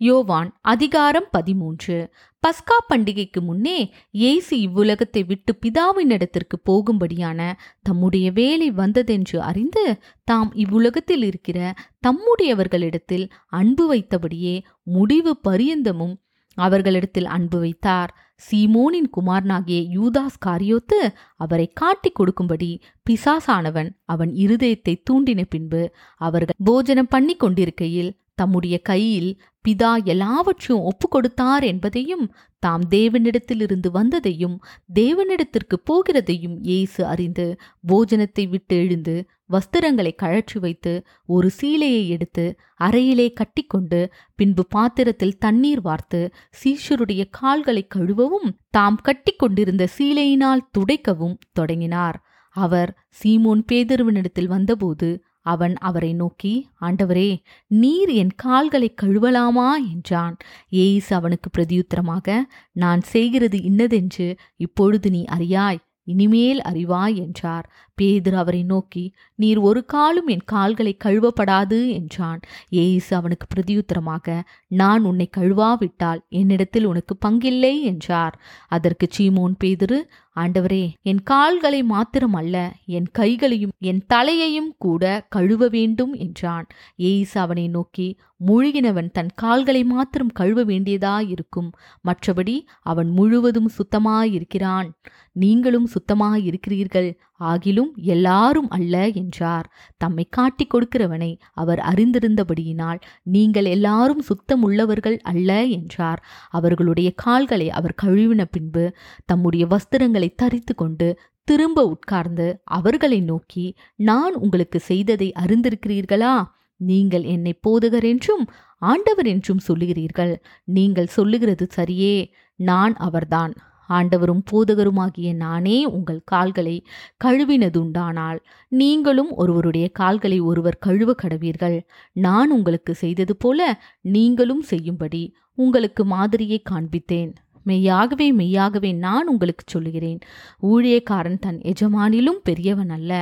யோவான் அதிகாரம் பதிமூன்று. பஸ்கா பண்டிகைக்கு முன்னே இயேசு இவ்வுலகத்தை விட்டு பிதாவின் இடத்திற்கு போகும்படியான தம்முடைய வேலை வந்ததென்று அறிந்து தாம் இவ்வுலகத்தில் இருக்கிற தம்முடையவர்களிடத்தில் அன்பு வைத்தபடியே முடிவு பரியந்தமும் அவர்களிடத்தில் அன்பு வைத்தார். சீமோனின் குமாரனாகிய யூதாஸ் காரியோத்து அவரை காட்டிக் கொடுக்கும்படி பிசாசானவன் அவன் இருதயத்தை தூண்டின பின்பு அவர்கள் போஜனம் பண்ணி கொண்டிருக்கையில் தம்முடைய கையில் பிதா எல்லாவற்றையும் ஒப்பு கொடுத்தார் என்பதையும் தாம் தேவனிடத்திலிருந்து வந்ததையும் தேவனிடத்திற்கு போகிறதையும் இயேசு அறிந்து போஜனத்தை விட்டு எழுந்து வஸ்திரங்களை கழற்றி வைத்து ஒரு சீலையை எடுத்து அறையிலே கட்டிக்கொண்டு பின்பு பாத்திரத்தில் தண்ணீர் வார்த்து சீஷருடைய கால்களை கழுவவும் தாம் கட்டிக்கொண்டிருந்த சீலையினால் துடைக்கவும் தொடங்கினார். அவர் சீமோன் பேதருவனிடத்தில் வந்தபோது அவன் அவரை நோக்கி ஆண்டவரே நீர் என் கால்களை கழுவலாமா? என்றான். ஏசு அவனுக்கு பிரதியுத்தரமாக நான் செய்கிறது இன்னதென்று இப்பொழுது நீ அறியாய் இனிமேல் அறிவாய் என்றார். பேதர் அவரை நோக்கி நீர் ஒரு காலும் என் கால்களை கழுவப்படாது என்றான். ஏசு அவனுக்கு பிரதியுத்தரமாக நான் உன்னை கழுவாவிட்டால் என்னிடத்தில் உனக்கு பங்கில்லை என்றார். அதற்கு சீமோன் பேதுரு ஆண்டவரே என் கால்களை மாத்திரம் அல்ல என் கைகளையும் என் தலையையும் கூட கழுவ வேண்டும் என்றான். ஏசு அவனை நோக்கி முழுகினவன் தன் கால்களை மாத்திரம் கழுவ வேண்டியதாயிருக்கும் மற்றபடி அவன் முழுவதும் சுத்தமாயிருக்கிறான். நீங்களும் சுத்தமாயிருக்கிறீர்கள். ஆகிலும் எல்லாரும் அல்ல என்றார். தம்மை காட்டிக் கொடுக்கிறவனை அவர் அறிந்திருந்தபடியினால் நீங்கள் எல்லாரும் சுத்தமுள்ளவர்கள் அல்ல என்றார். அவர்களுடைய கால்களை அவர் கழுவின பின்பு தம்முடைய வஸ்திரங்களை தரித்து கொண்டு திரும்ப உட்கார்ந்து அவர்களை நோக்கி நான் உங்களுக்கு செய்ததை அறிந்திருக்கிறீர்களா? நீங்கள் என்னை போதகர் என்றும் ஆண்டவர் என்றும் சொல்லுகிறீர்கள். நீங்கள் சொல்லுகிறது சரியே. நான் அவர்தான். ஆண்டவரும் பூதகருமாகிய நானே உங்கள் கால்களை கழுவினதுண்டானால் நீங்களும் ஒருவருடைய கால்களை ஒருவர் கழுவ கடவீர்கள். நான் உங்களுக்கு செய்தது போல நீங்களும் செய்யும்படி உங்களுக்கு மாதிரியை காண்பித்தேன். மெய்யாகவே மெய்யாகவே நான் உங்களுக்கு சொல்லுகிறேன். ஊழியக்காரன் தன் எஜமானிலும் பெரியவன் அல்ல.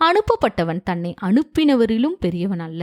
அனுப்பப்பட்டவன் தன்னை அனுப்பினவரிலும் பெரியவன் அல்ல.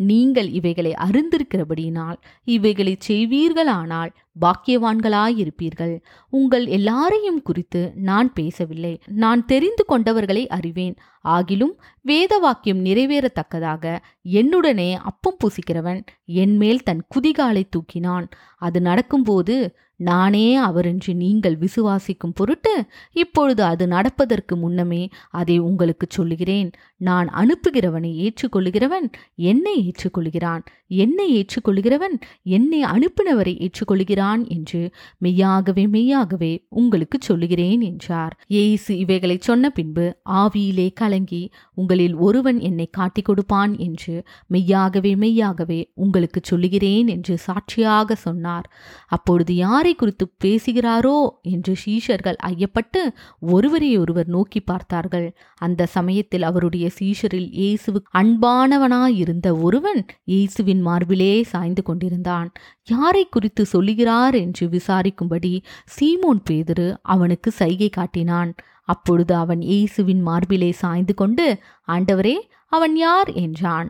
நீங்கள் இவைகளை அறிந்திருக்கிறபடியினால் இவைகளை செய்வீர்களானால் பாக்கியவான்களாயிருப்பீர்கள். உங்கள் எல்லாரையும் குறித்து நான் பேசவில்லை. நான் தெரிந்து கொண்டவர்களை அறிவேன். ஆகிலும் வேத வாக்கியம் நிறைவேறத்தக்கதாக என்னுடனே அப்பம் பூசிக்கிறவன் என்மேல் தன் குதிகாலை தூக்கினான். அது நடக்கும்போது நானே அவரென்று நீங்கள் விசுவாசிக்கும் பொருட்டு இப்பொழுது அது நடப்பதற்கு முன்னமே அதை உங்களுக்கு சொல்லுகிறேன். நான் அனுப்புகிறவனை ஏற்றுக்கொள்ளுகிறவன் என்னை ஏற்றுக்கொள்கிறான். என்னை ஏற்றுக்கொள்கிறவன் என்னை அனுப்பினவரை ஏற்றுக்கொள்கிறான் என்று மெய்யாகவே மெய்யாகவே உங்களுக்கு சொல்லுகிறேன் என்றார். ஏசு இவைகளை சொன்ன பின்பு ஆவியிலே கலங்கி உங்களில் ஒருவன் என்னை காட்டிக் கொடுப்பான் என்று மெய்யாகவே மெய்யாகவே உங்களுக்கு சொல்லுகிறேன் என்று சாட்சியாக சொன்னார். அப்பொழுது யாரை குறித்து பேசுகிறாரோ என்று சீஷர்கள் ஐயப்பட்டு ஒருவரை ஒருவர் நோக்கி பார்த்தார்கள். அந்த சமயத்தில் அவருடைய சீஷரில் இயேசுவு அன்பானவனாயிருந்த ஒருவன் இயேசுவின் மார்பிலே சாய்ந்து கொண்டிருந்தான். யாரை குறித்து சொல்லுகிறார் என்று விசாரிக்கும்படி சீமோன் பேதுரு அவனுக்கு சைகை காட்டினான். அப்பொழுது அவன் இயேசுவின் மார்பிலே சாய்ந்து கொண்டு ஆண்டவரே அவன் யார்? என்றான்.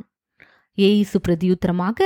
ஏசு பிரதியுத்தரமாக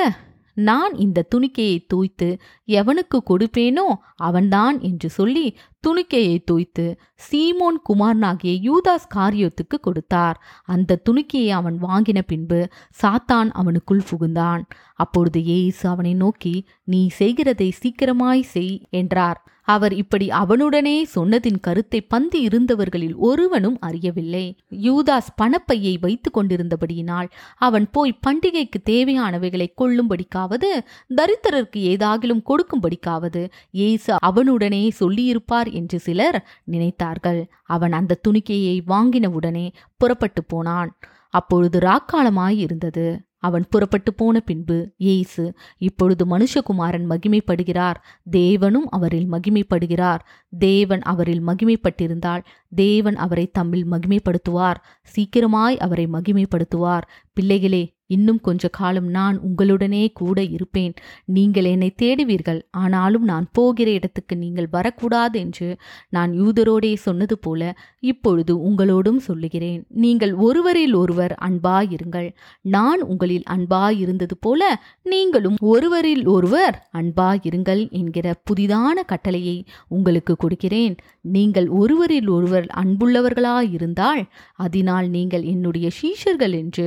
நான் இந்த துணிக்கையை தூய்த்து எவனுக்கு கொடுப்பேனோ அவன்தான் என்று சொல்லி துணிக்கையை தோய்த்து சீமோன் குமாரனாகிய யூதாஸ் காரியத்துக்கு கொடுத்தார். அந்த துணிக்கையை அவன் வாங்கின பின்பு சாத்தான் அவனுக்குள் புகுந்தான். அப்பொழுது ஏசு அவனை நோக்கி நீ செய்கிறதை சீக்கிரமாய் செய் என்றார். அவர் இப்படி அவனுடனே சொன்னதின் கருத்தை பந்தி இருந்தவர்களில் ஒருவனும் அறியவில்லை. யூதாஸ் பணப்பையை வைத்து கொண்டிருந்தபடியினால் அவன் போய் பண்டிகைக்கு தேவையானவைகளை கொள்ளும்படிக்காவது தரித்திரருக்கு ஏதாகிலும் கொடுக்கும்படிக்காவது ஏசு அவனுடனே சொல்லியிருப்பார் என்று சிலர் நினைத்தார்கள். அவன் அந்த துணிக்கையை வாங்கினவுடனே புறப்பட்டு போனான். அப்பொழுது ராக்காலமாய் இருந்தது. அவன் புறப்பட்டு போன பின்பு இயேசு இப்பொழுது மனுஷகுமாரன் மகிமைப்படுகிறார். தேவனும் அவரில் மகிமைப்படுகிறார். தேவன் அவரில் மகிமைப்பட்டிருந்தால் தேவன் அவரை தம்மில் மகிமைப்படுத்துவார். சீக்கிரமாய் அவரை மகிமைப்படுத்துவார். பிள்ளைகளே இன்னும் கொஞ்ச காலம் நான் உங்களுடனே கூட இருப்பேன். நீங்கள் என்னை தேடுவீர்கள். ஆனாலும் நான் போகிற இடத்துக்கு நீங்கள் வரக்கூடாது என்று நான் யூதரோடே சொன்னது போல இப்பொழுது உங்களோடும் சொல்லுகிறேன். நீங்கள் ஒருவரில் ஒருவர் அன்பாயிருங்கள். நான் உங்களில் அன்பாயிருந்தது போல நீங்களும் ஒருவரில் ஒருவர் அன்பாயிருங்கள் என்கிற புதிதான கட்டளையை உங்களுக்கு கொடுக்கிறேன். நீங்கள் ஒருவரில் ஒருவர் அன்புள்ளவர்களாயிருந்தால் அதனால் நீங்கள் என்னுடைய சீஷர்கள் என்று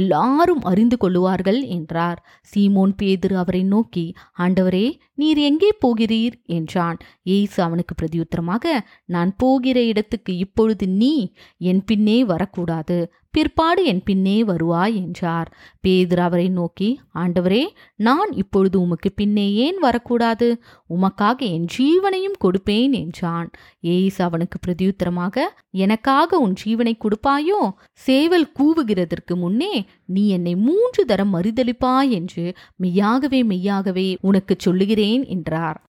எல்லாரும் அறிந்து கொள்ளுவார்கள் என்றார். சீமோன் பேதுரு அவரை நோக்கி ஆண்டவரே நீர் எங்கே போகிறீர்? என்றான். ஏசு அவனுக்கு பிரதியுத்தரமாக நான் போகிற இடத்துக்கு இப்பொழுது நீ என் பின்னே வரக்கூடாது. பிற்பாடு என் பின்னே வருவாய் என்றார். பேதர் அவரை நோக்கி ஆண்டவரே நான் இப்பொழுது உமக்கு பின்னே ஏன் வரக்கூடாது? உமக்காக என் ஜீவனையும் கொடுப்பேன் என்றான். ஏய்ஸ் அவனுக்கு பிரதியுத்தரமாக எனக்காக உன் ஜீவனை கொடுப்பாயோ? சேவல் கூவுகிறதற்கு முன்னே நீ என்னை மூன்று தரம் மறுதளிப்பாய் என்று மெய்யாகவே மெய்யாகவே உனக்கு சொல்லுகிறேன் என்றார்.